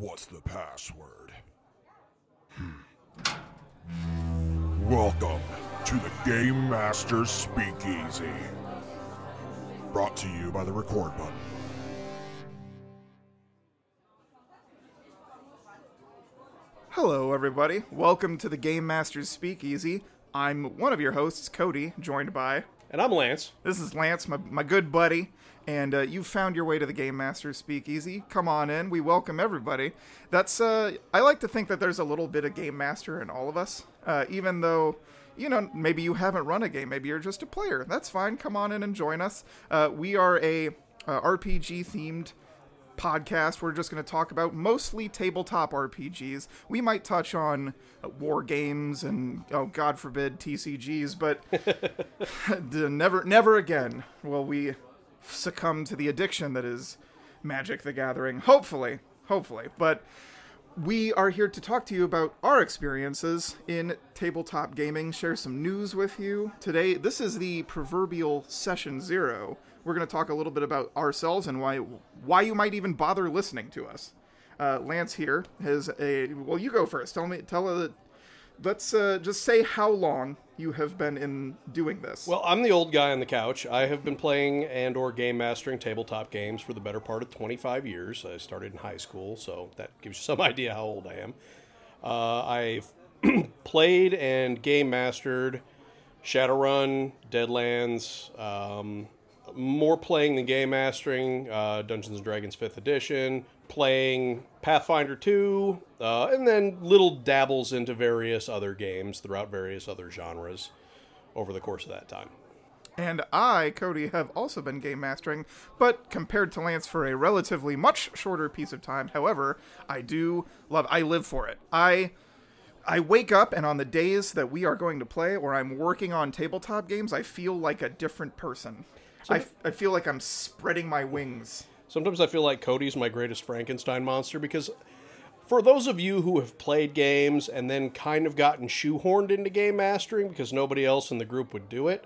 What's the password? Hmm. Welcome to the Game Master Speakeasy. Brought to you by the record button. Hello, everybody. Welcome to the Game Masters Speakeasy. I'm one of your hosts, Cody, joined by. And I'm Lance. This is Lance, my, my good buddy, and uh, you found your way to the Game Master Speakeasy. Come on in. We welcome everybody. That's uh, I like to think that there's a little bit of Game Master in all of us, uh, even though. You know, maybe you haven't run a game. Maybe you're just a player. That's fine. Come on in and join us. Uh, we are a uh, RPG themed podcast. We're just going to talk about mostly tabletop RPGs. We might touch on uh, war games and oh god forbid TCGs, but never never again will we succumb to the addiction that is Magic the Gathering. Hopefully, hopefully. But we are here to talk to you about our experiences in tabletop gaming, share some news with you. Today, this is the proverbial session 0 we're going to talk a little bit about ourselves and why why you might even bother listening to us. Uh, Lance here has a well. You go first. Tell me. Tell uh, Let's uh, just say how long you have been in doing this. Well, I'm the old guy on the couch. I have been playing and or game mastering tabletop games for the better part of 25 years. I started in high school, so that gives you some idea how old I am. Uh, I've played and game mastered Shadowrun, Deadlands, um, more playing than game mastering, uh, Dungeons and Dragons 5th edition, playing Pathfinder 2, uh, and then little dabbles into various other games throughout various other genres over the course of that time. And I, Cody, have also been game mastering, but compared to Lance for a relatively much shorter piece of time. However, I do love I live for it. I I wake up and on the days that we are going to play or I'm working on tabletop games, I feel like a different person. I, I feel like I'm spreading my wings. Sometimes I feel like Cody's my greatest Frankenstein monster because for those of you who have played games and then kind of gotten shoehorned into game mastering because nobody else in the group would do it,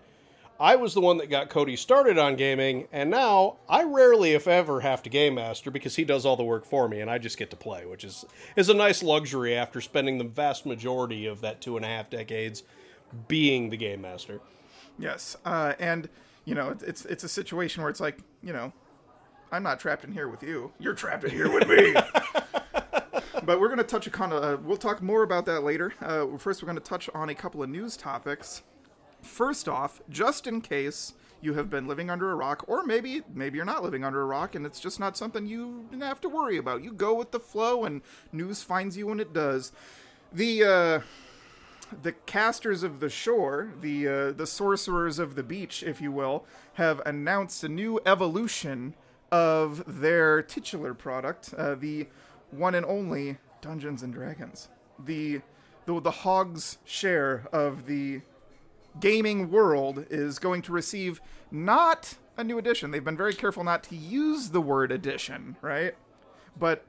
I was the one that got Cody started on gaming, and now I rarely, if ever, have to game master because he does all the work for me, and I just get to play, which is is a nice luxury after spending the vast majority of that two and a half decades being the game master. Yes, uh, and you know, it's it's a situation where it's like, you know, I'm not trapped in here with you. You're trapped in here with me. but we're going to touch on. Uh, we'll talk more about that later. Uh, first, we're going to touch on a couple of news topics. First off, just in case you have been living under a rock, or maybe maybe you're not living under a rock, and it's just not something you have to worry about. You go with the flow, and news finds you when it does. The uh, the casters of the shore, the uh, the sorcerers of the beach, if you will, have announced a new evolution of their titular product, uh, the one and only Dungeons and Dragons. The the the hog's share of the gaming world is going to receive not a new edition. They've been very careful not to use the word edition, right? But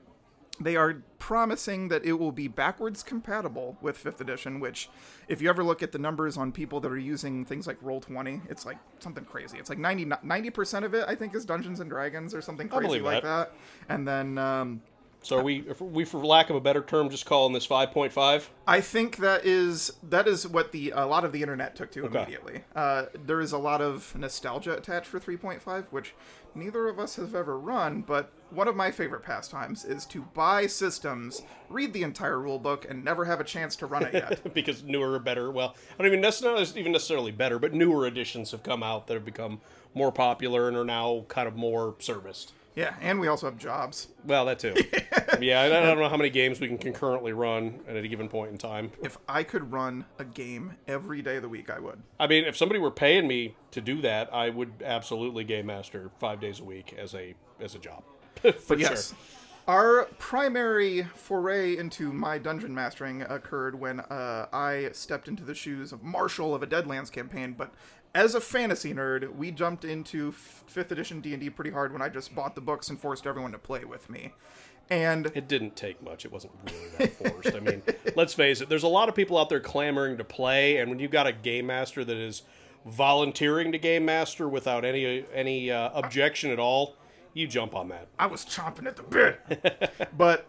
they are promising that it will be backwards compatible with 5th edition which if you ever look at the numbers on people that are using things like roll20 it's like something crazy it's like 90 percent of it i think is dungeons and dragons or something crazy like that. that. and then um, so are we, we, for lack of a better term, just calling this 5.5? I think that is that is what the a lot of the internet took to okay. immediately. Uh, there is a lot of nostalgia attached for 3.5, which neither of us have ever run. But one of my favorite pastimes is to buy systems, read the entire rulebook, and never have a chance to run it yet. because newer, better, well, I don't even necessarily even necessarily better, but newer editions have come out that have become more popular and are now kind of more serviced. Yeah, and we also have jobs. Well, that too. yeah, I don't know how many games we can concurrently run at a given point in time. If I could run a game every day of the week, I would. I mean, if somebody were paying me to do that, I would absolutely game master five days a week as a as a job. For yes. Sure. Our primary foray into my dungeon mastering occurred when uh, I stepped into the shoes of Marshal of a Deadlands campaign, but as a fantasy nerd, we jumped into fifth edition D and D pretty hard when I just bought the books and forced everyone to play with me. And it didn't take much. It wasn't really that forced. I mean, let's face it. There's a lot of people out there clamoring to play, and when you've got a game master that is volunteering to game master without any any uh, objection at all, you jump on that. I was chomping at the bit. but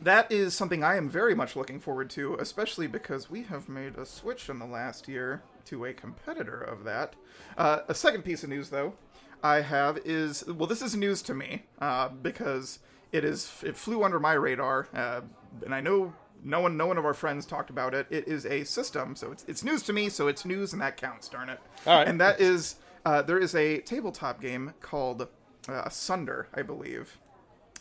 that is something I am very much looking forward to, especially because we have made a switch in the last year to a competitor of that. Uh, a second piece of news, though, I have is well, this is news to me uh, because it is it flew under my radar, uh, and I know no one no one of our friends talked about it. It is a system, so it's it's news to me, so it's news, and that counts. Darn it! All right. and that is uh, there is a tabletop game called uh, Sunder, I believe.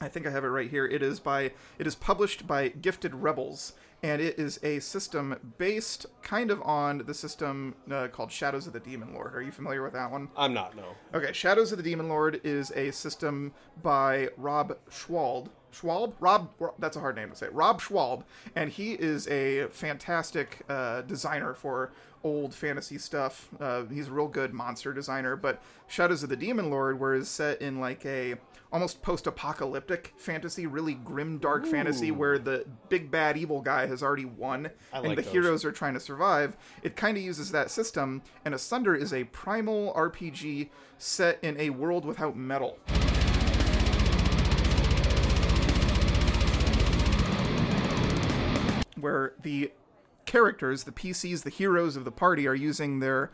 I think I have it right here. It is by it is published by Gifted Rebels, and it is a system based kind of on the system uh, called Shadows of the Demon Lord. Are you familiar with that one? I'm not. No. Okay, Shadows of the Demon Lord is a system by Rob Schwald. Schwalb? Rob, that's a hard name to say. Rob Schwalb, and he is a fantastic uh, designer for old fantasy stuff. Uh, he's a real good monster designer, but Shadows of the Demon Lord, where is set in like a almost post-apocalyptic fantasy, really grim, dark fantasy, where the big bad evil guy has already won, I and like the those. heroes are trying to survive. It kind of uses that system, and Asunder is a primal RPG set in a world without metal. Where the characters, the PCs, the heroes of the party are using their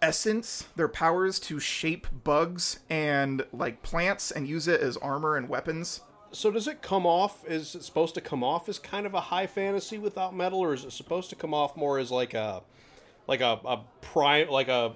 essence, their powers to shape bugs and like plants and use it as armor and weapons. So does it come off? Is it supposed to come off as kind of a high fantasy without metal, or is it supposed to come off more as like a, like a, a prime, like a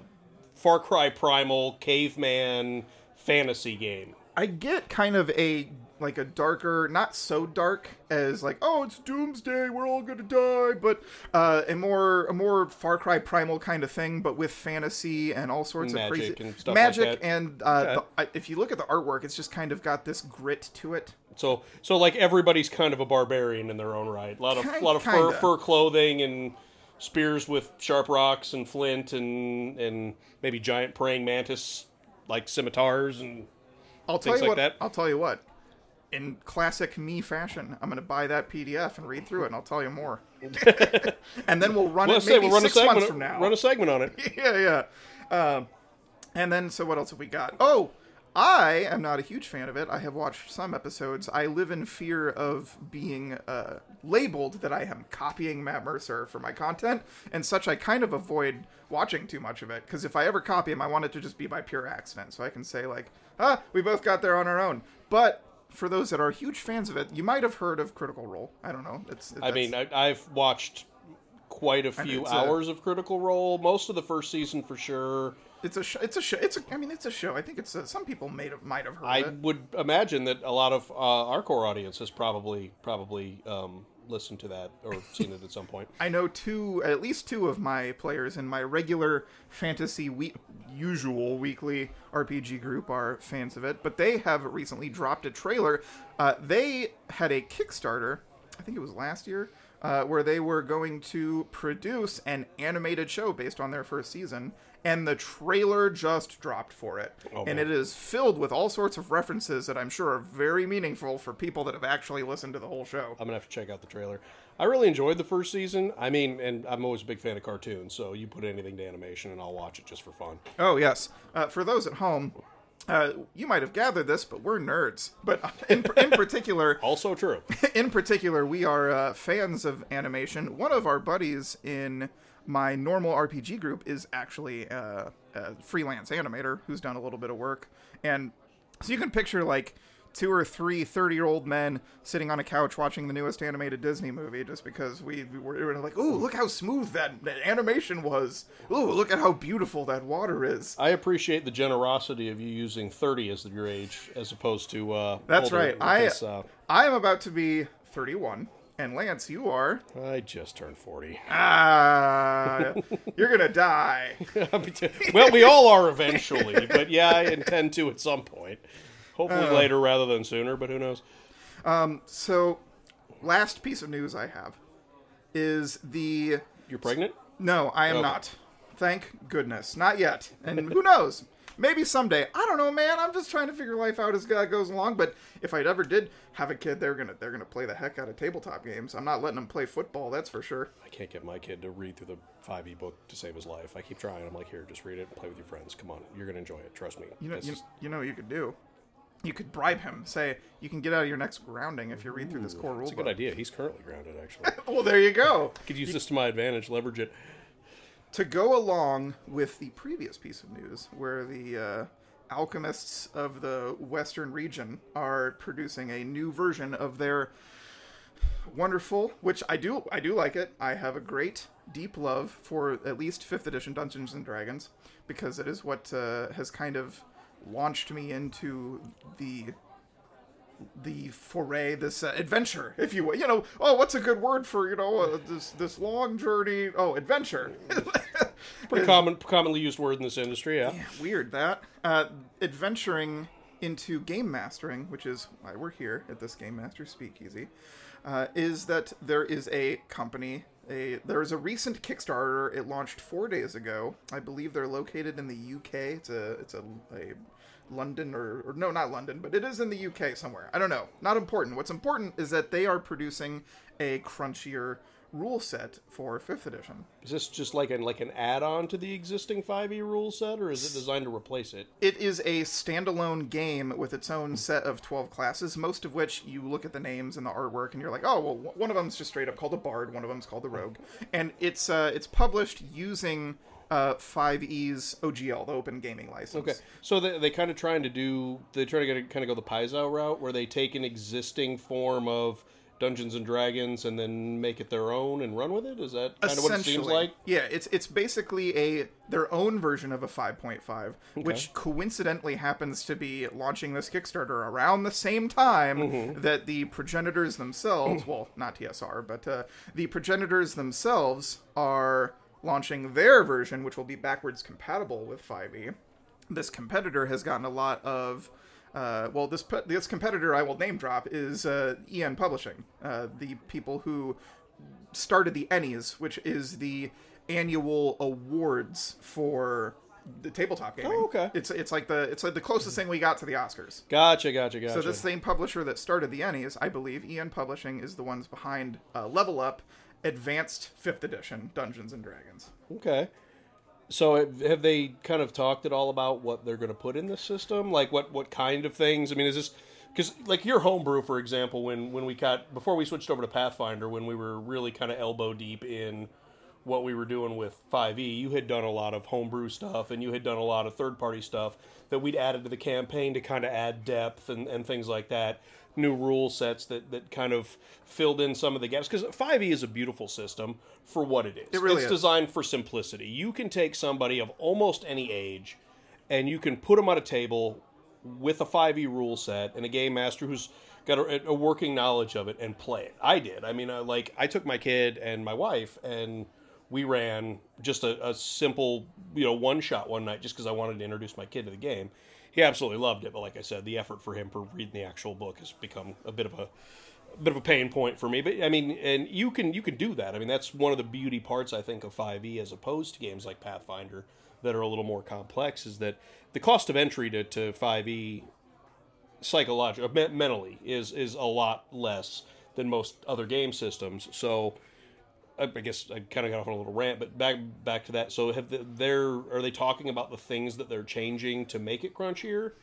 Far Cry Primal caveman fantasy game? I get kind of a like a darker, not so dark as like, oh, it's doomsday, we're all gonna die, but uh, a more a more Far Cry Primal kind of thing, but with fantasy and all sorts Magic of crazy and stuff like magic. that. and uh, Okay. the, if you look at the artwork, it's just kind of got this grit to it. So so like everybody's kind of a barbarian in their own right. A lot of Ki- lot of fur kinda. fur clothing and spears with sharp rocks and flint and and maybe giant praying mantis like scimitars and I'll tell Things you like what. that. I'll tell you what. In classic me fashion, I'm gonna buy that PDF and read through it, and I'll tell you more. and then we'll run well, it maybe we'll run a six months segment from now. run a segment on it. yeah, yeah. Um, and then, so what else have we got? Oh, I am not a huge fan of it. I have watched some episodes. I live in fear of being uh, labeled that I am copying Matt Mercer for my content, and such. I kind of avoid watching too much of it because if I ever copy him, I want it to just be by pure accident, so I can say like, "Ah, we both got there on our own." But for those that are huge fans of it, you might have heard of Critical Role. I don't know. It's, I mean, I, I've watched quite a few it's a- hours of Critical Role, most of the first season for sure. it's a sh- it's a show. It's a, I mean, it's a show. I think it's a, some people may have might have heard I of it. would imagine that a lot of uh, our core audience has probably probably um, listened to that or seen it at some point. I know two, at least two of my players in my regular fantasy we- usual weekly RPG group are fans of it, but they have recently dropped a trailer. Uh, they had a Kickstarter, I think it was last year, uh, where they were going to produce an animated show based on their first season, and the trailer just dropped for it. Oh, and man. it is filled with all sorts of references that I'm sure are very meaningful for people that have actually listened to the whole show. I'm gonna have to check out the trailer. I really enjoyed the first season. I mean, and I'm always a big fan of cartoons, so you put anything to animation and I'll watch it just for fun. Oh yes. Uh, for those at home, uh, you might have gathered this, but we're nerds. But in, in particular, Also true. in particular, we are uh, fans of animation. One of our buddies in my normal RPG group is actually uh, a freelance animator who's done a little bit of work, and so you can picture like two or three 30 year old men sitting on a couch watching the newest animated Disney movie just because we, we were, we were like, ooh, look how smooth that, that animation was. Ooh, look at how beautiful that water is. I appreciate the generosity of you using 30 as your age as opposed to. Uh, That's older, right. I because, uh, I am about to be 31, and Lance, you are. I just turned 40. Ah, you're gonna die. well, we all are eventually, but yeah, I intend to at some point. Hopefully uh. later rather than sooner, but who knows? Um, so, last piece of news I have is the You're pregnant? no, I am Okay. not. Thank goodness, not yet. And who knows? Maybe someday. I don't know, man. I'm just trying to figure life out as God goes along. But if I ever did have a kid, they're gonna they're gonna play the heck out of tabletop games. I'm not letting them play football. That's for sure. I can't get my kid to read through the 5e book to save his life. I keep trying. I'm like, here, just read it and play with your friends. Come on, you're going to enjoy it. Trust me. You know, you, is- you know, what you could do. You could bribe him. Say you can get out of your next grounding if you read through this core rule It's a good book. idea. He's currently grounded, actually. Well, there you go. Could use this to my advantage, leverage it. to go along with the previous piece of news, where the uh, alchemists of the Western region are producing a new version of their wonderful, which I do, I do like it. I have a great deep love for at least fifth edition Dungeons and Dragons because it is what uh, has kind of launched me into the the foray, this uh, adventure, if you will. You know, oh, what's a good word for you know uh, this this long journey? Oh, adventure. Pretty common, commonly used word in this industry, yeah. Weird that. Uh, adventuring into game mastering, which is why we're here at this Game Master Speakeasy, uh, is that there is a company. A, there is a recent Kickstarter. It launched four days ago. I believe they're located in the UK. It's a it's a, a London or, or no, not London, but it is in the UK somewhere. I don't know. Not important. What's important is that they are producing a crunchier rule set for fifth edition. Is this just like an like an add-on to the existing 5e rule set, or is it designed to replace it? It is a standalone game with its own set of 12 classes, most of which you look at the names and the artwork and you're like, oh, well, one of them's just straight up called a bard, one of them's called the rogue. And it's uh, it's published using uh, 5e's OGL, the Open Gaming License. Okay, so they they kind of trying to do they try to get, kind of go the Paizo route, where they take an existing form of Dungeons and Dragons and then make it their own and run with it. Is that kind of what it seems like? Yeah, it's it's basically a their own version of a 5.5, which coincidentally happens to be launching this Kickstarter around the same time Mm-hmm. that the progenitors themselves, well, not TSR, but uh, the progenitors themselves are launching their version, which will be backwards compatible with 5e. This competitor has gotten a lot of uh, well, this this competitor I will name drop is uh, EN Publishing, uh, the people who started the Ennies, which is the annual awards for the tabletop gaming. Oh, okay. It's it's like the it's like the closest thing we got to the Oscars. Gotcha, gotcha, gotcha. So this same publisher that started the Ennies, I believe, EN Publishing is the ones behind uh, Level Up, Advanced Fifth Edition Dungeons and Dragons. Okay. So have- they kind of talked at all about what they're going to put in the system? Like what what kind of things? I mean, is this because like your homebrew, for example, when when we got before we switched over to Pathfinder, when we were really kind of elbow deep in what we were doing with 5e, you had done a lot of homebrew stuff and you had done a lot of third party stuff that we'd added to the campaign to kind of add depth and, and things like that. New rule sets that, that kind of filled in some of the gaps. Because 5e is a beautiful system for what it is. It really it's is. designed for simplicity. You can take somebody of almost any age and you can put them on a table with a 5e rule set and a game master who's got a, a working knowledge of it and play it. I did. I mean, uh, like, I took my kid and my wife and we ran just a, a simple, you know, one shot one night just because I wanted to introduce my kid to the game. He absolutely loved it, but like I said, the effort for him for reading the actual book has become a bit of a, a bit of a pain point for me. But I mean, and you can you can do that. I mean, that's one of the beauty parts I think of 5e as opposed to games like Pathfinder that are a little more complex is that the cost of entry to, to 5e psychologically mentally is is a lot less than most other game systems. So I guess I kind of got off on a little rant, but back back to that. So have the, they're are they talking about the things that they're changing to make it crunchier?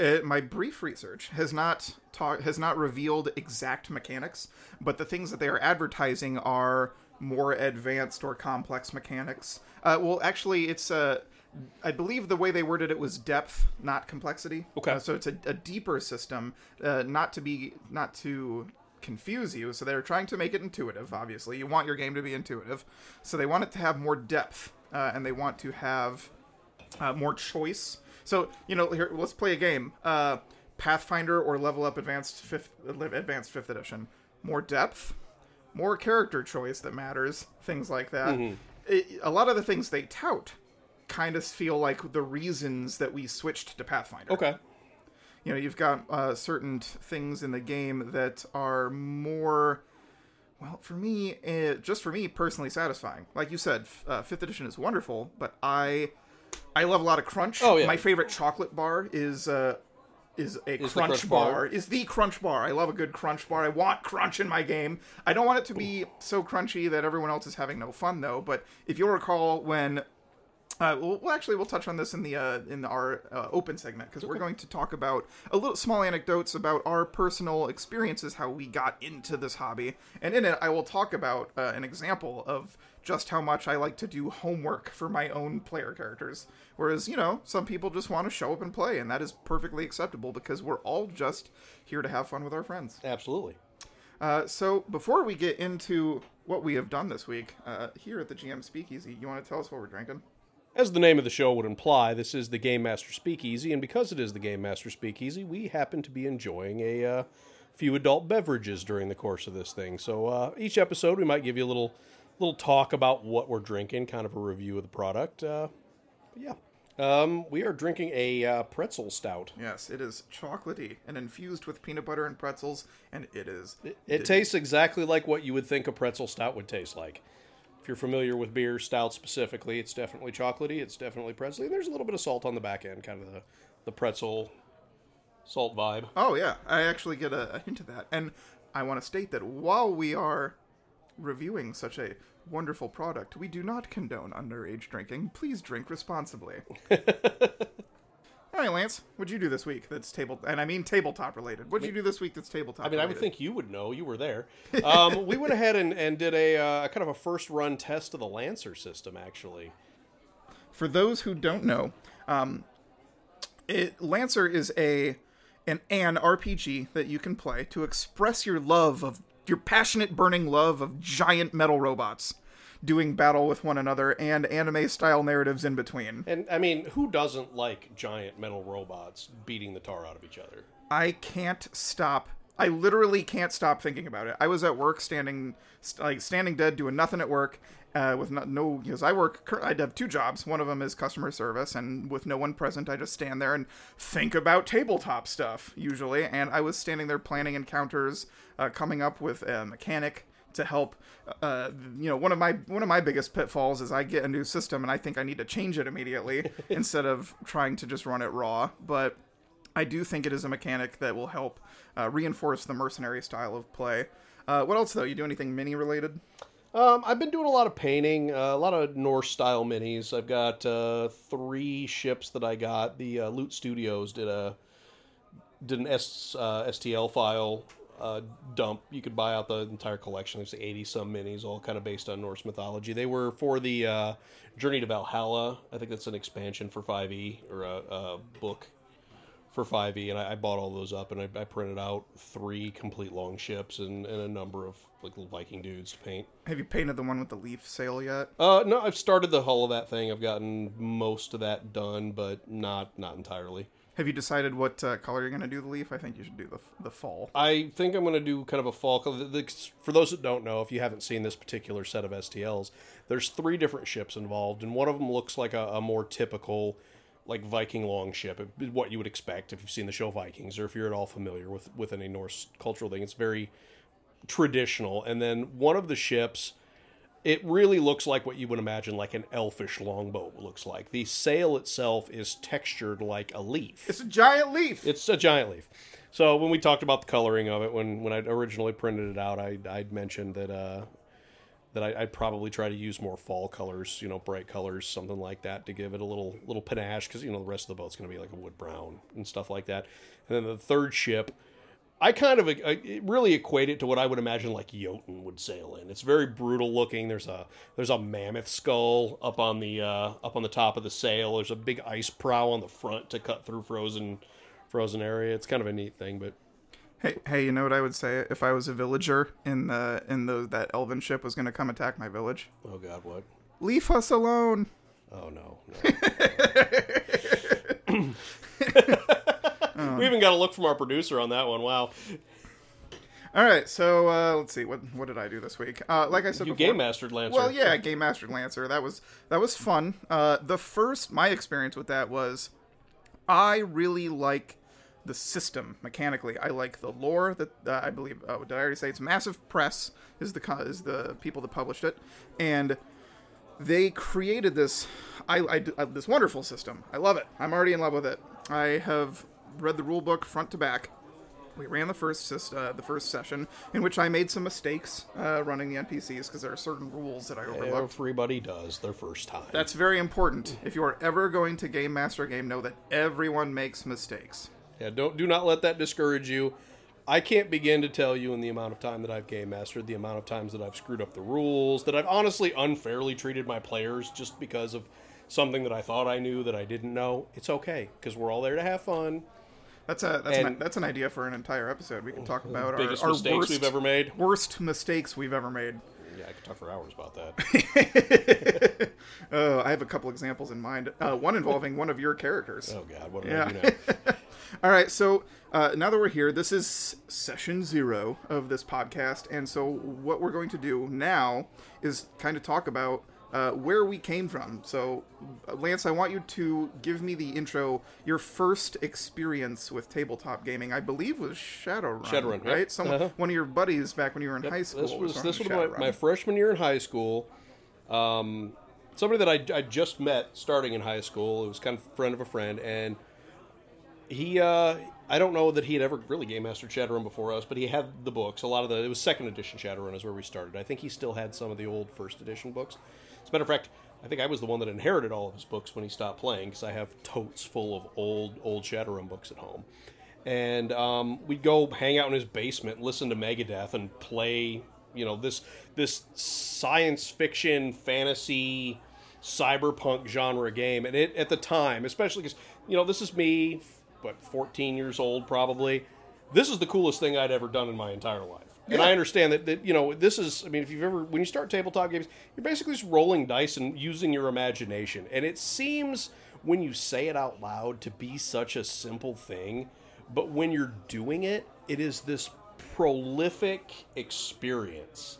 Uh, my brief research has not ta- has not revealed exact mechanics, but the things that they are advertising are more advanced or complex mechanics. Uh, well, actually, it's uh, I believe the way they worded it was depth, not complexity. Okay. Uh, so it's a, a deeper system, uh, not to be not to confuse you. So they're trying to make it intuitive. Obviously, you want your game to be intuitive, so they want it to have more depth, uh, and they want to have uh, more choice. So you know, here let's play a game. Uh, Pathfinder or Level Up Advanced Fifth Advanced Fifth Edition. More depth, more character choice that matters. Things like that. It- a lot of the things they tout kind of feel like the reasons that we switched to Pathfinder Okay. You know you've got uh, certain things in the game that are more well for me uh, just for me personally satisfying like you said uh, fifth edition is wonderful but i i love a lot of crunch Oh, yeah. my favorite chocolate bar is uh is a the crunch, Crunch bar. bar. is the crunch bar i love a good crunch bar i want crunch in my game i don't want it to be so crunchy that everyone else is having no fun though but if you'll recall when Uh, well, well, actually, we'll touch on this in the uh, in our uh, open segment because we're going to talk about a little small anecdotes about our personal experiences, how we got into this hobby, and in it, I will talk about uh, an example of just how much I like to do homework for my own player characters. Whereas, you know, some people just want to show up and play, and that is perfectly acceptable because we're all just here to have fun with our friends. Absolutely. Uh, so, before we get into what we have done this week uh, here at the GM Speakeasy, you want to tell us what we're drinking? As the name of the show would imply, this is the Game Master Speakeasy, and because it is the Game Master Speakeasy, we happen to be enjoying a uh, few adult beverages during the course of this thing. So uh, each episode, we might give you a little little talk about what we're drinking, kind of a review of the product. Uh, yeah, um, we are drinking a uh, pretzel stout. Yes, it is chocolatey and infused with peanut butter and pretzels, and it is. It, it tastes exactly like what you would think a pretzel stout would taste like. If you're familiar with beer stout specifically, it's definitely chocolatey. It's definitely pretzely. There's a little bit of salt on the back end, kind of the, the pretzel salt vibe. Oh yeah, I actually get a, a hint of that, and I want to state that while we are reviewing such a wonderful product, we do not condone underage drinking. Please drink responsibly. All right, Lance, what'd you do this week that's table and I mean tabletop related? What'd you do this week that's tabletop I mean, I would think you would know. You were there. Um, we went ahead and, and did a uh, kind of a first run test of the Lancer system, actually. for those who don't know, um, it, Lancer is a an an RPG that you can play to express your love of your passionate burning love of giant metal robots doing battle with one another and anime style narratives in between. And I mean, who doesn't like giant metal robots beating the tar out of each other? I can't stop. I literally can't stop thinking about it. I was at work, standing st- like standing dead, doing nothing at work, uh, with no, no because I work. I have two jobs. One of them is customer service, and with no one present, I just stand there and think about tabletop stuff usually. And I was standing there planning encounters, uh, coming up with a mechanic to help. Uh, you know, one of my one of my biggest pitfalls is I get a new system and I think I need to change it immediately instead of trying to just run it raw. But I do think it is a mechanic that will help uh, reinforce the mercenary style of play. Uh, what else though? You do anything mini related? Um, I've been doing a lot of painting, uh, a lot of Norse style minis. I've got uh, three ships that I got. The uh, Loot Studios did a did an S, uh, STL file uh, dump. You could buy out the entire collection. There's eighty some minis, all kind of based on Norse mythology. They were for the uh, Journey to Valhalla. I think that's an expansion for 5e or a, a book for 5e, and I, I bought all those up, and I, I printed out three complete long ships and, and a number of like little Viking dudes to paint. Have you painted the one with the leaf sail yet? Uh, no, I've started the hull of that thing. I've gotten most of that done, but not not entirely. Have you decided what uh, color you're going to do the leaf? I think you should do the the fall. I think I'm going to do kind of a fall color. The- the- For those that don't know, if you haven't seen this particular set of STLs, there's three different ships involved, and one of them looks like a, a more typical, like Viking longship, what you would expect if you've seen the show Vikings, or if you're at all familiar with with any Norse cultural thing. It's very traditional, and then one of the ships. It really looks like what you would imagine like an elfish longboat looks like. The sail itself is textured like a leaf. It's a giant leaf. It's a giant leaf. So when we talked about the coloring of it, when when I originally printed it out, I I'd mentioned that uh, that I, I'd probably try to use more fall colors, you know, bright colors, something like that, to give it a little little panache, because you know the rest of the boat's going to be like a wood brown and stuff like that. And then the third ship, I kind of it really equate it to what I would imagine like Jotun would sail in. It's very brutal looking. There's a there's a mammoth skull up on the uh, up on the top of the sail. There's a big ice prow on the front to cut through frozen frozen area. It's kind of a neat thing, but hey, hey, you know what I would say if I was a villager in the in the that elven ship was going to come attack my village? oh god, what? Leave us alone. Oh no. no. we even got a look from our producer on that one. Wow. All right, so uh, let's see what what did I do this week? Uh, like I said, You before, game mastered Lancer. Well, yeah, game mastered Lancer. That was that was fun. Uh, the first my experience with that was I really like the system mechanically. I like the lore that uh, I believe. Oh, did I already say it's Massif Press is the is the people that published it, and they created this I, I, uh, this wonderful system. I love it. I'm already in love with it. I have read the rule book front to back, We ran the first uh, the first session in which I made some mistakes uh, running the NPCs because there are certain rules that I overlooked. Everybody does their first time. That's very important. If you are ever going to game master a game, know that everyone makes mistakes. Yeah, don't do not let that discourage you. I can't begin to tell you in the amount of time that I've game mastered, the amount of times that I've screwed up the rules, that I've honestly unfairly treated my players just because of something that I thought I knew that I didn't know. It's okay because we're all there to have fun. That's a that's an, that's an idea for an entire episode. We can talk about our, Biggest our mistakes worst, we've ever made. worst mistakes we've ever made. Yeah, I could talk for hours about that. Uh, I have a couple examples in mind. Uh, one involving one of your characters. oh God, what do Yeah. I do now? All right, so uh, now that we're here, this is session zero of this podcast, and so what we're going to do now is kind of talk about uh, where we came from. So, uh, Lance, I want you to give me the intro. Your first experience with tabletop gaming, I believe, was Shadowrun. Shadowrun, yep. right? Someone, Uh-huh. one of your buddies back when you were in high school. This was running this was my, my freshman year in high school. Um, somebody that I, I just met starting in high school. It was kind of a friend of a friend, and he uh, I don't know that he had ever really game mastered Shadowrun before us, but he had the books. A lot of the it was second edition Shadowrun is where we started. I think he still had some of the old first edition books. As a matter of fact, I think I was the one that inherited all of his books when he stopped playing because I have totes full of old old Shadowrun books at home. And um, we'd go hang out in his basement, listen to Megadeth, and play. You know this this science fiction fantasy cyberpunk genre game, and it at the time, especially because you know this is me, what 14 years old probably. This is the coolest thing I'd ever done in my entire life. And I understand that, that you know this is. I mean, if you've ever when you start tabletop games, you're basically just rolling dice and using your imagination. And it seems when you say it out loud to be such a simple thing, but when you're doing it, it is this prolific experience.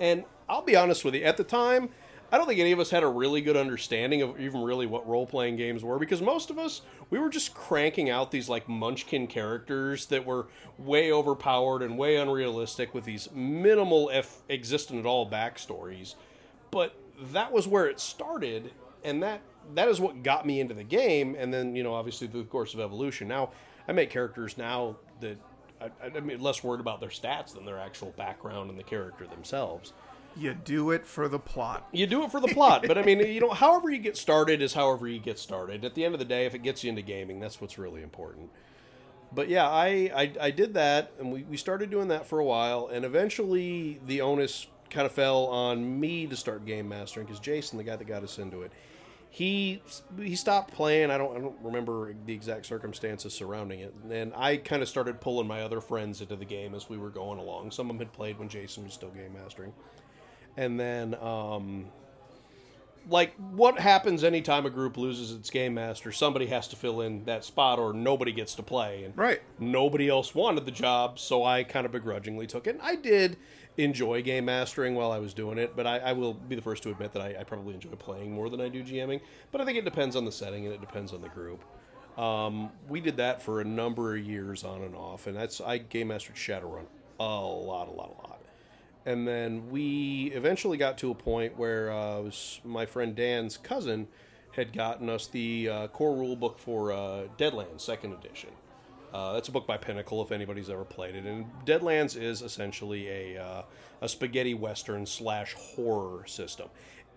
And I'll be honest with you, at the time, I don't think any of us had a really good understanding of even really what role playing games were because most of us, we were just cranking out these like munchkin characters that were way overpowered and way unrealistic with these minimal, if existent at all, backstories. But that was where it started, and that that is what got me into the game. And then, you know, obviously through the course of evolution, now I make characters now that I, I mean, less worried about their stats than their actual background and the character themselves. You do it for the plot. You do it for the plot, but I mean, you know, however you get started is however you get started. At the end of the day, if it gets you into gaming, that's what's really important. But yeah, I I, I did that, and we, we started doing that for a while, and eventually the onus kind of fell on me to start game mastering because Jason, the guy that got us into it, he he stopped playing. I don't I don't remember the exact circumstances surrounding it, and I kind of started pulling my other friends into the game as we were going along. Some of them had played when Jason was still game mastering, and then um, like what happens anytime a group loses its game master? Somebody has to fill in that spot, or nobody gets to play, and Right. nobody else wanted the job, so I kind of begrudgingly took it. And I did enjoy game mastering while I was doing it, but I, I will be the first to admit that I, I probably enjoy playing more than I do GMing. But I think it depends on the setting and it depends on the group. Um, we did that for a number of years on and off, and that's I game mastered Shadowrun a lot, a lot, a lot. And then we eventually got to a point where uh, was my friend Dan's cousin had gotten us the uh, core rule book for uh, Deadlands Second Edition. Uh, that's a book by Pinnacle, if anybody's ever played it. And Deadlands is essentially a uh, a spaghetti western slash horror system.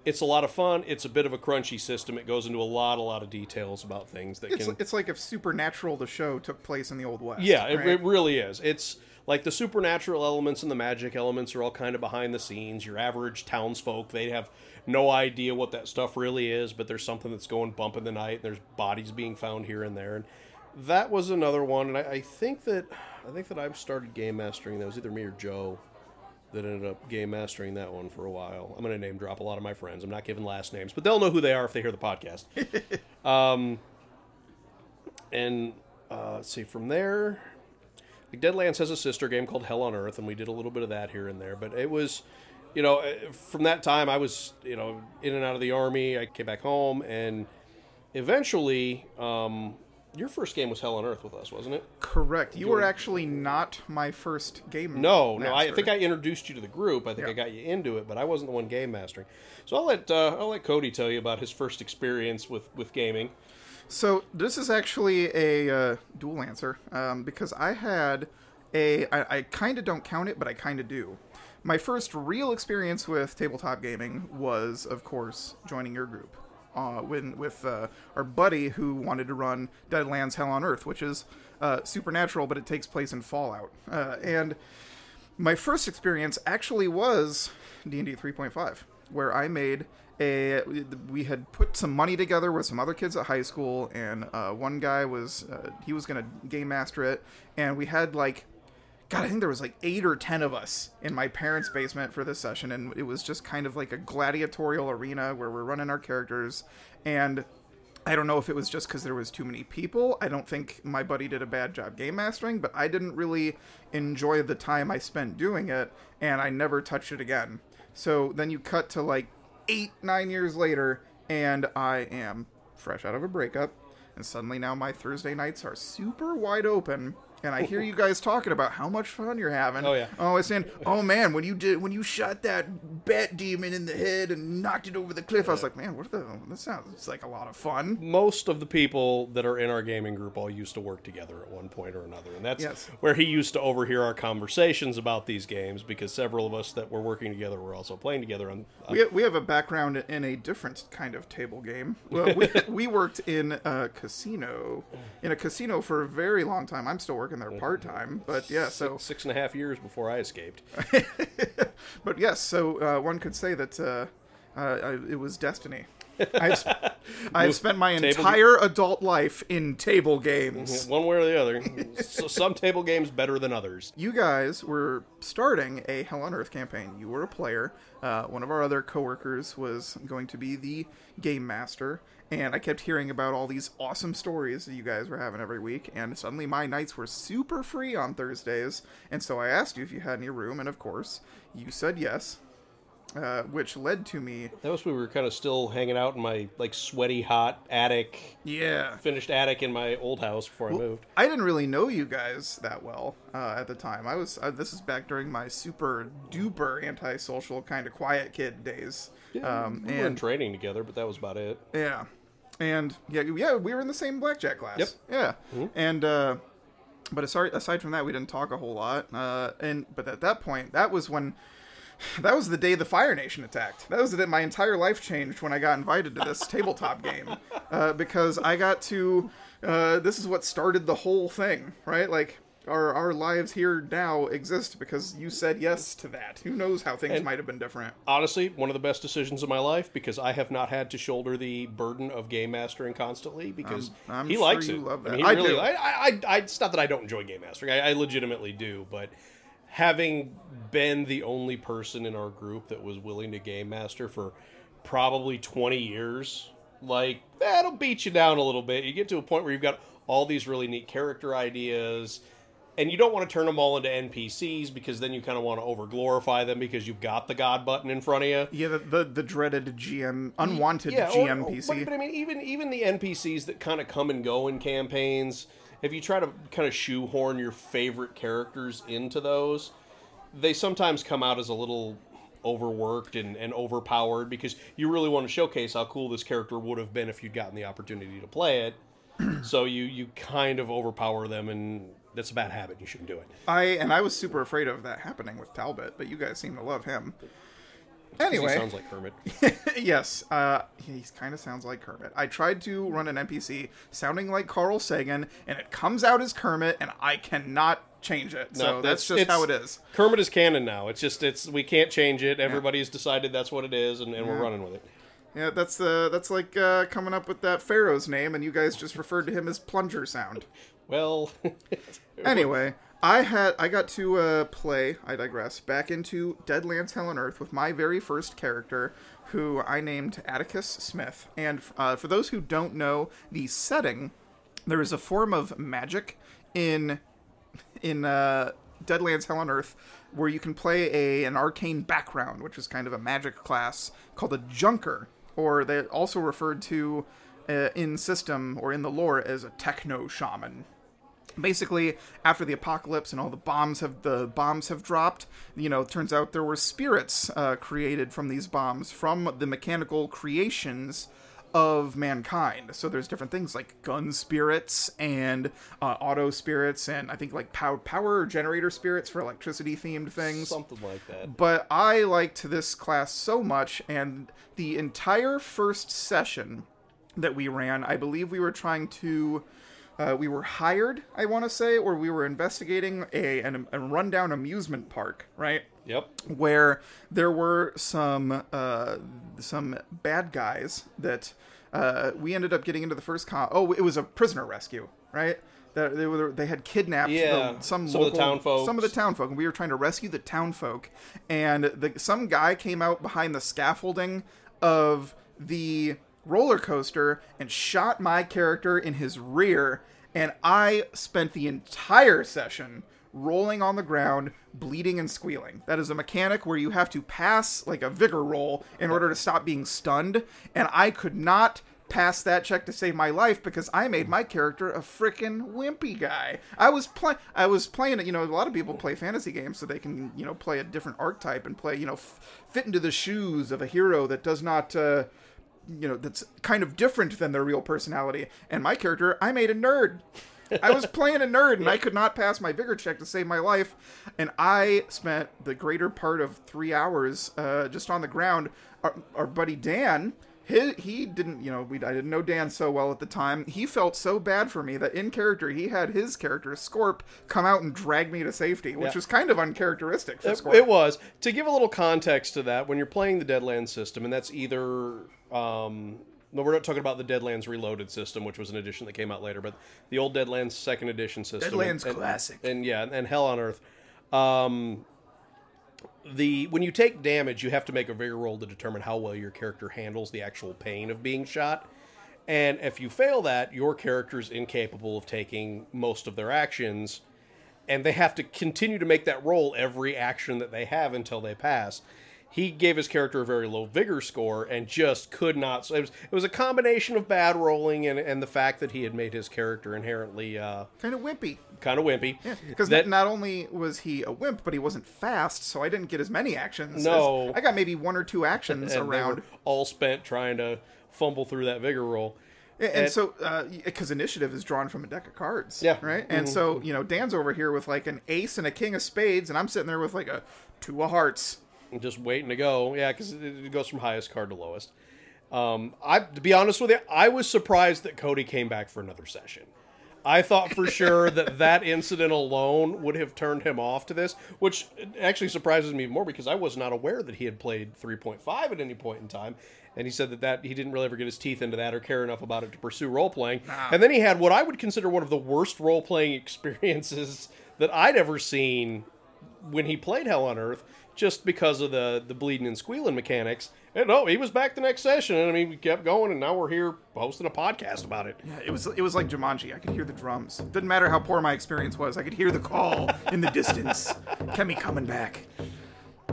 It's a lot of fun. It's a bit of a crunchy system. It goes into a lot, a lot of details about things that It's, can. it's like if Supernatural, the show, took place in the Old West. Yeah, it, it really is. It's like the supernatural elements and the magic elements are all kind of behind the scenes. Your average townsfolk, they have no idea what that stuff really is, but there's something that's going bump in the night, and there's bodies being found here and there. And that was another one, and I, I think that I think that I've started game mastering. That was either me or Joe that ended up game mastering that one for a while. I'm going to name drop a lot of my friends. I'm not giving last names, but they'll know who they are if they hear the podcast. um, and uh, let's see from there. Like Deadlands has a sister game called Hell on Earth, and we did a little bit of that here and there. But it was, you know, eh, from that time I was, you know, in and out of the army. I came back home, and eventually, um, your first game was Hell on Earth with us, wasn't it? Correct. You were actually not my first game. No, no. I think I introduced you to the group. I think I got you into it, but I wasn't the one game mastering. So I'll let uh, I'll let Cody tell you about his first experience with with gaming. So this is actually a uh, dual answer um, because I had a. I, I kind of don't count it, but I kind of do. My first real experience with tabletop gaming was, of course, joining your group. Uh, when with uh, our buddy who wanted to run Deadlands Hell on Earth, which is uh, supernatural, but it takes place in Fallout. Uh, and my first experience actually was D&D 3.5, where I made a we had put some money together with some other kids at high school and uh, one guy was uh, he was gonna game master it and we had like god i think there was like eight or ten of us in my parents basement for this session and it was just kind of like a gladiatorial arena where we're running our characters and I don't know if it was just because there was too many people. I don't think my buddy did a bad job game mastering, but I didn't really enjoy the time I spent doing it, and I never touched it again. So then you cut to like eight, nine years later, and I am fresh out of a breakup, and suddenly now my Thursday nights are super wide open. And I hear you guys talking about how much fun you're having. Oh, yeah. Oh, it's saying, oh man, when you did when you shot that bat demon in the head and knocked it over the cliff, I was like, man, what the? This sounds like a lot of fun. Most of the people that are in our gaming group all used to work together at one point or another, and that's Yes. where he used to overhear our conversations about these games because several of us that were working together were also playing together on. on We, we have a background in a different kind of table game. Well, we, we worked in a casino, in a casino for a very long time. I'm still working there part time, but yeah. So, six and a half years before I escaped. but yes. So uh, one could say that uh, uh, it was destiny. I've, I've spent my Table- entire adult life in table games. One way or the other. so some table games better than others. you guys were starting a Hell on Earth campaign. You were a player. Uh, one of our other coworkers was going to be the game master, and I kept hearing about all these awesome stories that you guys were having every week. And suddenly, my nights were super free on Thursdays, and so I asked you if you had any room, and of course, you said yes. Uh, which led to me, That was when we were kind of still hanging out in my like sweaty, hot attic, yeah. finished attic in my old house before I moved. I didn't really know you guys that well uh, at the time. I was uh, this is back during my super duper antisocial kind of quiet kid days. um, we were in and training together, but that was about it. yeah, and yeah, yeah, we were in the same blackjack class. Yep. Yeah, and uh, but aside aside from that, we didn't talk a whole lot. Uh, and but at that point, that was when. That was the day the Fire Nation attacked. That was the day my entire life changed when I got invited to this tabletop game, uh, because I got to. Uh, this is what started the whole thing, right? Like our our lives here now exist because you said yes to that. Who knows how things And- might have been different? Honestly, one of the best decisions of my life because I have not had to shoulder the burden of game mastering constantly because I'm- I'm he sure likes it. I, mean, I really, do. I, I, I, it's not that I don't enjoy game mastering. I, I legitimately do, but having been the only person in our group that was willing to game master for probably 20 years, like that'll beat you down a little bit. You get to a point where you've got all these really neat character ideas. And you don't want to turn them all into NPCs because then you kind of want to over glorify them because you've got the God button in front of you. Yeah, the the, the dreaded GM, unwanted or- GM PC. But, but I mean, even even the NPCs that kind of come and go in campaigns, if you try to kind of shoehorn your favorite characters into those, they sometimes come out as a little overworked and, and overpowered because you really want to showcase how cool this character would have been if you'd gotten the opportunity to play it. so you you kind of overpower them, and that's a bad habit. You shouldn't do it. I and I was super afraid of that happening with Talbot, but you guys seem to love him. Anyway, he sounds like Kermit. yes, uh, he kind of sounds like Kermit. I tried to run an NPC sounding like Carl Sagan, and it comes out as Kermit, and I cannot change it. so No, that's, just how it is. Kermit is canon now. It's just it's we can't change it. Everybody's decided that's what it is, and, and we're running with it. Yeah, that's uh, that's like uh, coming up with that Pharaoh's name, and you guys just referred to him as Plunger Sound. Well, Anyway, I had I got to uh, play. I digress. Back into Deadlands Hell on Earth with my very first character, who I named Atticus Smith. And uh, for those who don't know the setting, there is a form of magic in in uh, Deadlands Hell on Earth where you can play a an arcane background, which is kind of a magic class called a Junker, or they also referred to uh, in system or in the lore as a techno shaman basically after the apocalypse and all the bombs have the bombs have dropped you know it turns out there were spirits uh, created from these bombs from the mechanical creations of mankind. So there's different things like gun spirits and uh, auto spirits, and I think like power power generator spirits for electricity themed things. Something like that. But I liked this class so much, and the entire first session that we ran, I believe we were trying to. Uh, we were hired, I want to say, or we were investigating a, an, a rundown amusement park, right? Yep. where there were some uh, some bad guys that uh, we ended up getting into the first con. Oh, it was a prisoner rescue, right? That they were they had kidnapped Yeah, the, some some of the local, town folks. some of the town folk, and we were trying to rescue the town folk. And the, some guy came out behind the scaffolding of the roller coaster and shot my character in his rear. And I spent the entire session rolling on the ground, bleeding and squealing. That is a mechanic where you have to pass like a vigor roll in order to stop being stunned. And I could not pass that check to save my life because I made my character a freaking wimpy guy. I was playing I was playing you know, a lot of people play fantasy games so they can, you know, play a different archetype and play, you know, f- fit into the shoes of a hero that does not uh you know, that's kind of different than their real personality. And my character, I made a nerd. I was playing a nerd and I could not pass my vigor check to save my life. And I spent the greater part of three hours uh, just on the ground. Our, our buddy Dan, he, he didn't, you know, we, I didn't know Dan so well at the time. He felt so bad for me that in character, he had his character, Scorp, come out and drag me to safety, which Yeah. was kind of uncharacteristic for It, Scorp. it was to give a little context to that. When you're playing the Deadlands system, and that's either um, no, we're not talking about the Deadlands Reloaded system, which was an edition that came out later, but the old Deadlands Second Edition system, Deadlands and, and- Classic. and yeah, and Hell on Earth. Um, the when you take damage, you have to make a vigor roll to determine how well your character handles the actual pain of being shot. And if you fail that, your character is incapable of taking most of their actions, and they have to continue to make that roll every action that they have until they pass. He gave his character a very low vigor score and just could not. So it was, it was a combination of bad rolling and, and the fact that he had made his character inherently uh, kind of wimpy. kind of wimpy. Yeah, Because not only was he a wimp, but he wasn't fast, so I didn't get as many actions. No. I got maybe one or two actions and they around. all spent trying to fumble through that vigor roll. And, and- so, because initiative is drawn from a deck of cards, Yeah. Mm-hmm. right. And so, you know, Dan's over here with like an ace and a king of spades, and I'm sitting there with like a two of hearts. Just waiting to go. Yeah, because it, goes from highest card to lowest. Um, I to be honest with you, I was surprised that Cody came back for another session. I thought for sure that that incident alone would have turned him off to this, which actually surprises me more because I was not aware that he had played 3.5 at any point in time. And he said that, that he didn't really ever get his teeth into that or care enough about it to pursue role playing. And then he had what I would consider one of the worst role playing experiences that I'd ever seen when he played Hell on Earth, just because of the the bleeding and squealing mechanics. And no, he was back the next session, and I mean, we kept going, and now we're here hosting a podcast about it. Yeah, it was it was like Jumanji. I could hear the drums. Didn't matter how poor my experience was. I could hear the call in the distance. Kemi coming back.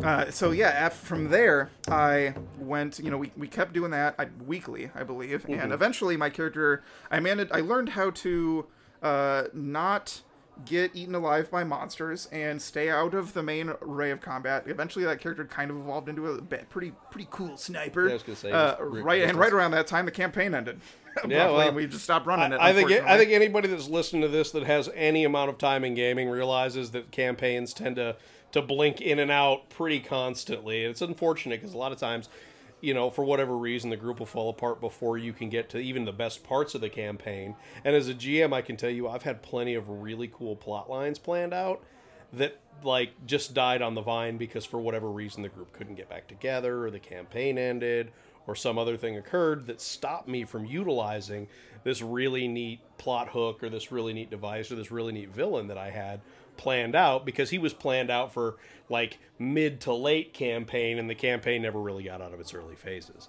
Uh, so yeah, af- from there I went. You know, we, we kept doing that I, weekly, I believe, and eventually my character. I managed. I learned how to uh, not get eaten alive by monsters and stay out of the main array of combat. Eventually, that character kind of evolved into a pretty pretty cool sniper. Yeah, I was gonna say, uh, right, and right around that time, the campaign ended. Yeah, well, we just stopped running it. I think I think anybody that's listening to this that has any amount of time in gaming realizes that campaigns tend to to blink in and out pretty constantly. It's unfortunate because a lot of times, you know, for whatever reason, the group will fall apart before you can get to even the best parts of the campaign. And as a GM, I can tell you, I've had plenty of really cool plot lines planned out that like just died on the vine because for whatever reason the group couldn't get back together or the campaign ended or some other thing occurred that stopped me from utilizing this really neat plot hook or this really neat device or this really neat villain that I had planned out because he was planned out for like mid to late campaign and the campaign never really got out of its early phases.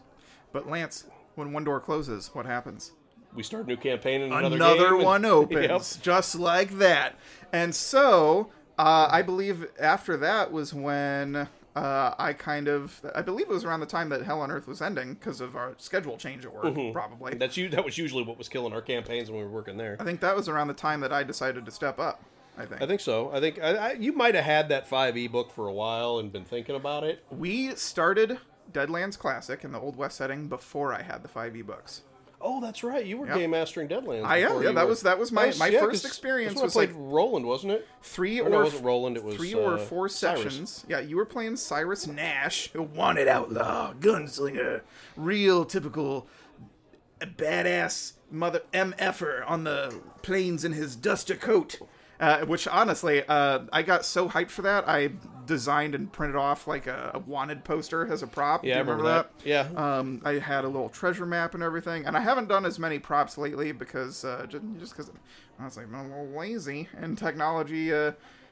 But Lance, when one door closes, what happens? We start a new campaign in another, Another, game and- one opens, Yep. just like that. And so, uh, I believe after that was when uh, I kind of, I believe it was around the time that Hell on Earth was ending because of our schedule change at work, Mm-hmm. probably. That's you. that was usually what was killing our campaigns when we were working there. I think that was around the time that I decided to step up. I think. I think so. I think I, I, you might have had that five e book for a while and been thinking about it. we started Deadlands Classic in the Old West setting before I had the 5e books. Oh, that's right. You were Yeah. game mastering Deadlands. I am, yeah, that were- was- that was my- my yeah, first experience when I was, like Roland, wasn't it? Three Or or, no, it wasn't Roland, it was, three or uh, four Cyrus. sessions. Yeah, you were playing Cyrus Nash, a wanted outlaw, gunslinger, real typical badass mother MFer on the plains in his duster coat. Uh, which honestly, uh, I got so hyped for that. I designed and printed off like a, a wanted poster as a prop. Yeah, Do you remember that. Yeah. Um, I had a little treasure map and everything, and I haven't done as many props lately because uh, just just because honestly I'm a little lazy, and technology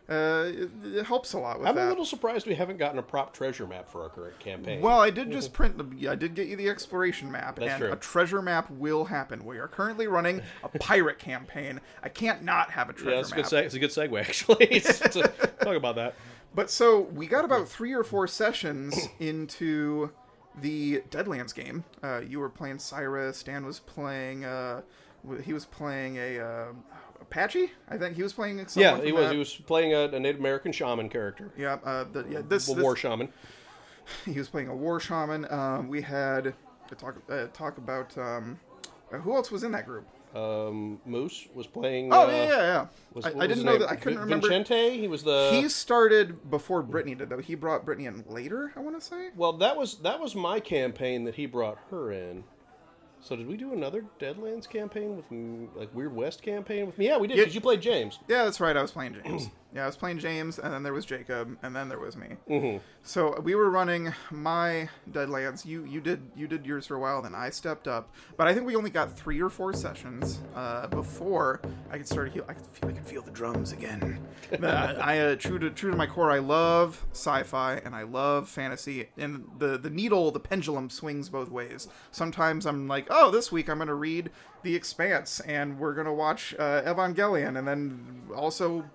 uh, it, it helps a lot with I'm that. a little surprised we haven't gotten a prop treasure map for our current campaign. Well, I did just print the. I did get you the exploration map, That's and true. a treasure map will happen. We are currently running a pirate campaign. I can't not have a treasure yeah, it's a good. map. It's a good segue actually. it's, it's a, talk about that. But so we got about three or four sessions into the Deadlands game. Uh, you were playing Cyrus. Dan was playing. Uh, he was playing a uh, Apache. I think he was playing. Yeah, he was. that. He was playing a, a Native American shaman character, Yeah, uh, the, yeah. This, war shaman. he was playing a war shaman. Um, we had to talk uh, talk about um, uh, who else was in that group. Um, Moose was playing. Oh uh, yeah, yeah, yeah. was- I, I didn't know name? that. I couldn't remember. Vincente. He was the. He started before Brittany did, though. He brought Brittany in later. I want to say. Well, that was that was my campaign that he brought her in. So did we do another Deadlands campaign with like Weird West campaign with me? Yeah, we did because you played James. Yeah, that's right. I was playing James. Yeah, I was playing James, and then there was Jacob, and then there was me. Mm-hmm. So we were running my Deadlands. You you did you did yours for a while, then I stepped up. But I think we only got three or four sessions uh, before I could start. Heal- I could feel I could feel the drums again. Uh, I uh, true to true to my core. I love sci-fi and I love fantasy. And the the needle, the pendulum swings both ways. Sometimes I'm like, oh, this week I'm going to read The Expanse, and we're going to watch uh, Evangelion, and then also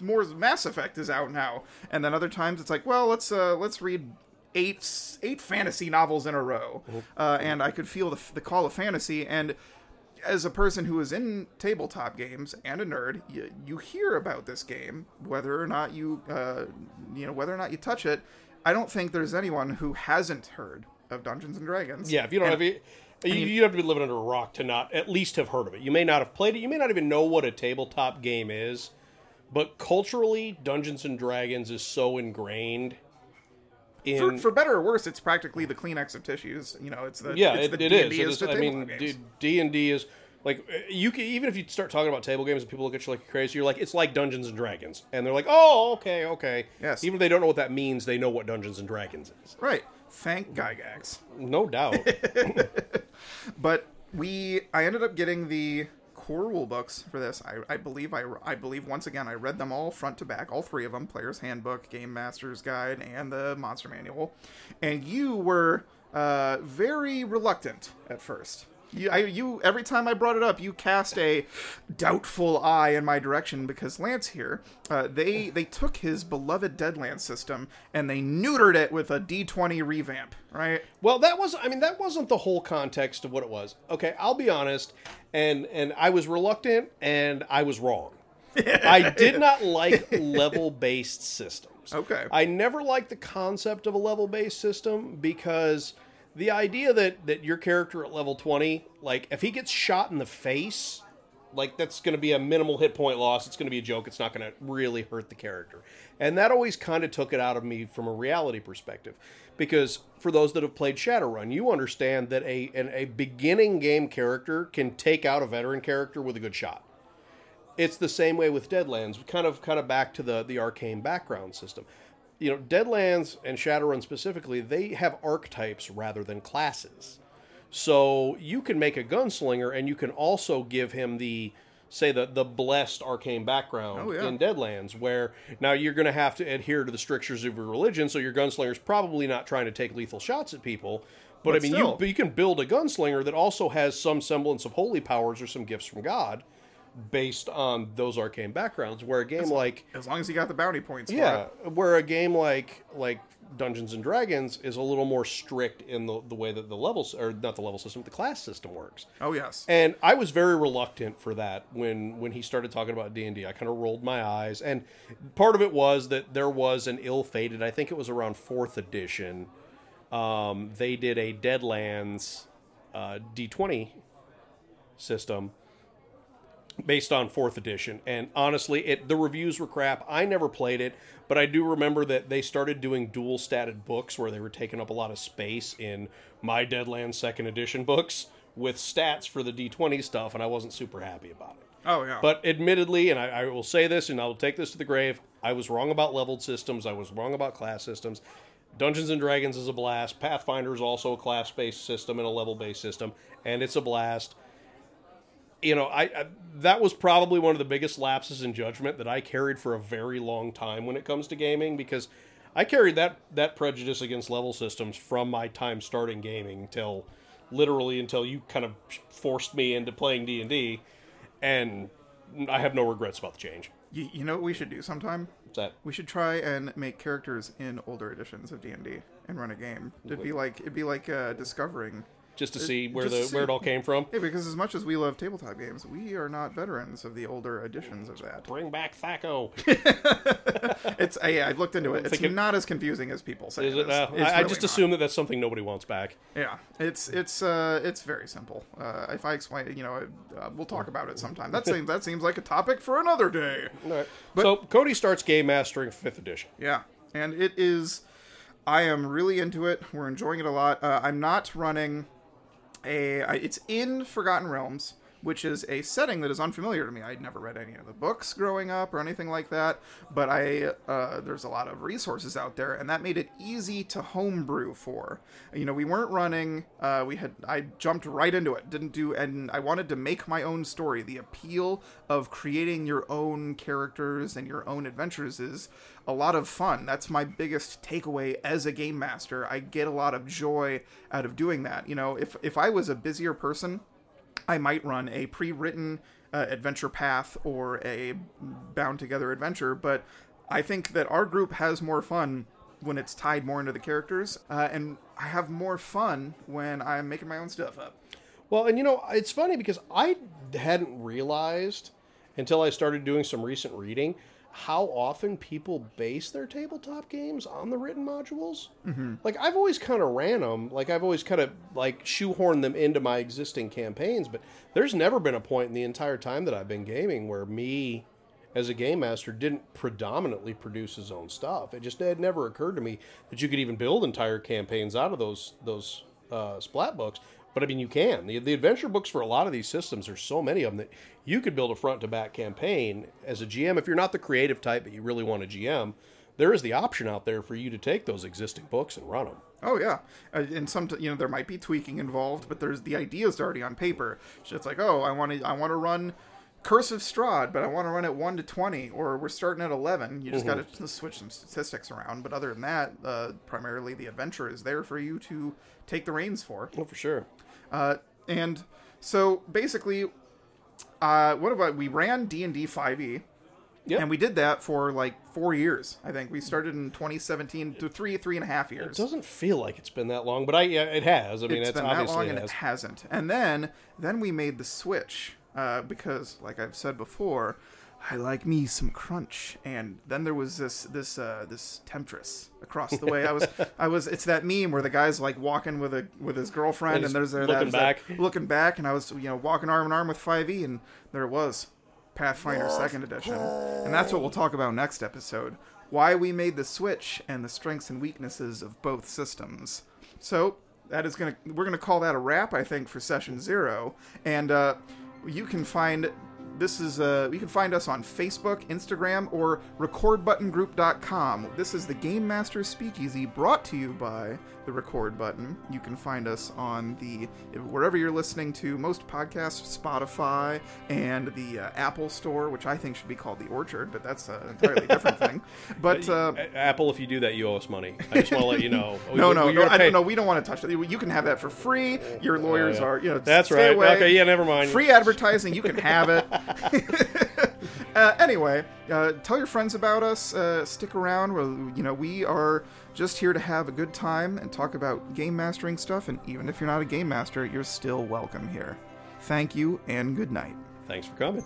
more Mass Effect is out now. And then other times it's like, well, let's uh, let's read eight eight fantasy novels in a row, uh, and I could feel the the call of fantasy. And as a person who is in tabletop games and a nerd, you, you hear about this game, whether or not you uh, you know whether or not you touch it. I don't think there's anyone who hasn't heard of Dungeons and Dragons. Yeah, if you don't And- have you, you, you have to be living under a rock to not at least have heard of it. You may not have played it. You may not even know what a tabletop game is. But culturally, Dungeons and Dragons is so ingrained in for, for better or worse, it's practically the Kleenex of tissues. You know, it's the yeah, it's it, the it D&D is. It is. I mean. D and D is like you can even if you start talking about table games and people look at you like crazy, you're like it's like Dungeons and Dragons, and they're like, oh, okay, okay. Yes. Even if they don't know what that means, they know what Dungeons and Dragons is. right. Thank Gygax. No doubt. But we, I ended up getting the core rule books for this. I, I believe I, I believe once again I read them all front to back, all three of them: Player's Handbook, Game Master's Guide, and the Monster Manual. And you were uh, very reluctant at first. You, I, you every time I brought it up, you cast a doubtful eye in my direction because Lance here, uh, they they took his beloved Deadlands system and they neutered it with a D20 revamp, right? Well, that was I mean that wasn't the whole context of what it was. Okay, I'll be honest, and and I was reluctant and I was wrong. I did not like level-based systems. Okay. I never liked the concept of a level-based system because the idea that that your character at level 20, like if he gets shot in the face, like that's going to be a minimal hit point loss. It's going to be a joke. It's not going to really hurt the character. And that always kind of took it out of me from a reality perspective. Because for those that have played Shadowrun, you understand that a an, a beginning game character can take out a veteran character with a good shot. It's the same way with Deadlands, kind of kind of back to the the arcane background system. You know, Deadlands and Shadowrun specifically, they have archetypes rather than classes. So you can make a gunslinger, and you can also give him the say the the blessed arcane background Oh, yeah. in Deadlands, where now you're going to have to adhere to the strictures of your religion. So your gunslinger's probably not trying to take lethal shots at people. But, But I mean, still. you you can build a gunslinger that also has some semblance of holy powers or some gifts from God, based on those arcane backgrounds. Where a game like As long as you got the bounty points. Yeah, where a game like like Dungeons and Dragons is a little more strict in the, the way that the levels or not the level system, the class system works. Oh yes. And I was very reluctant for that when when he started talking about D and I kind of rolled my eyes, and part of it was that there was an ill-fated. I think it was around fourth edition, um, they did a Deadlands uh, D20 system based on fourth edition. And honestly it the reviews were crap. I never played it but i do remember that they started doing dual statted books where they were taking up a lot of space in my deadlands second edition books with stats for the d20 stuff and i wasn't super happy about it. Oh yeah. but admittedly and I, I will say this and i'll take this to the grave i was wrong about leveled systems i was wrong about class systems. Dungeons and dragons is a blast pathfinder is also a class based system and a level based system and it's a blast you know, I, I that was probably one of the biggest lapses in judgment that I carried for a very long time when it comes to gaming because I carried that that prejudice against level systems from my time starting gaming till literally until you kind of forced me into playing D and D, and I have no regrets about the change. you, you know what we should do sometime? What's that? We should try and make characters in older editions of D and D and run a game. It'd be like it'd be like uh, discovering. Just to see where just the see- where it all came from. Yeah, because as much as we love tabletop games, we are not veterans of the older editions of that. Bring back THAC0. It's uh, I've looked into it. It's it- not as confusing as people say. Is it? Uh, I, I really just not. assume that that's something nobody wants back. Yeah, it's it's uh it's very simple. Uh, if I explain it, you know, uh, we'll talk about it sometime. That seems that seems like a topic for another day. so Cody starts game mastering fifth edition. Yeah, and it is. I am really into it. We're enjoying it a lot. Uh, I'm not running a. It's in Forgotten Realms, which is a setting that is unfamiliar to me. I'd never read any of the books growing up or anything like that. But I uh, there's a lot of resources out there, and that made it easy to homebrew for. You know, we weren't running. Uh, we had I jumped right into it. Didn't do, and I wanted to make my own story. The appeal of creating your own characters and your own adventures is a lot of fun. That's my biggest takeaway as a game master. I get a lot of joy out of doing that. You know, if if I was a busier person, I might run a pre-written uh, adventure path or a bound together adventure, but I think that our group has more fun when it's tied more into the characters, uh, and I have more fun when I'm making my own stuff up. Well, and you know, it's funny because I hadn't realized until I started doing some recent reading how often people base their tabletop games on the written modules. Mm-hmm. Like I've always kind of ran them, like I've always kind of like shoehorned them into my existing campaigns, but there's never been a point in the entire time that I've been gaming where me as a game master didn't predominantly produce his own stuff. It just had never occurred to me that you could even build entire campaigns out of those those uh, splat books. But I mean, you can. The, the adventure books for a lot of these systems, there's so many of them that you could build a front to back campaign as a GM. If you're not the creative type, but you really want a GM, there is the option out there for you to take those existing books and run them. Oh yeah, uh, and some you know there might be tweaking involved, but there's the ideas already on paper. So it's like, oh, I want to I want to run Curse of Strahd, but I want to run it one to twenty, or we're starting at eleven. You just got to switch some statistics around. But other than that, uh, primarily the adventure is there for you to take the reins for. Oh, for sure. Uh, and so basically, uh, what about we ran D and D five E. Yeah. And we did that for like four years. I think we started in 2017 to three, three and a half years. It doesn't feel like it's been that long, but I yeah, it has. I mean, it's it's, been that long and has. it hasn't. And then then we made the switch uh, because, like I've said before, I like me some crunch. And then there was this this uh, this temptress across the way. I was I was. It's that meme where the guy's like walking with a with his girlfriend, And and, there's he's there looking that, back. looking back, and I was you know walking arm in arm with Five E, and there it was, Pathfinder Second Edition, and that's what we'll talk about next episode. Why we made the switch and the strengths and weaknesses of both systems. So that is gonna we're gonna call that a wrap, I think, for session zero. And uh, you can find this is uh, you can find us on Facebook, Instagram, or recordbuttongroup.com. This is the Game Master Speakeasy brought to you by the Record Button. You can find us on the wherever you're listening to most podcasts, Spotify, and the uh, Apple Store, which I think should be called the Orchard, but that's an entirely different thing. But uh, Apple, if you do that, you owe us money. I just want to let you know. no, We- no, we no, I know. We don't want to touch that. You can have that for free. Your lawyers Oh, yeah. are, you know, That's right. away. Okay, yeah, never mind. Free advertising, you can have it. uh, anyway, uh, tell your friends about us. Uh, stick around. Well, you know, we are just here to have a good time and talk about game mastering stuff. And even if you're not a game master, you're still welcome here. Thank you and good night. Thanks for coming.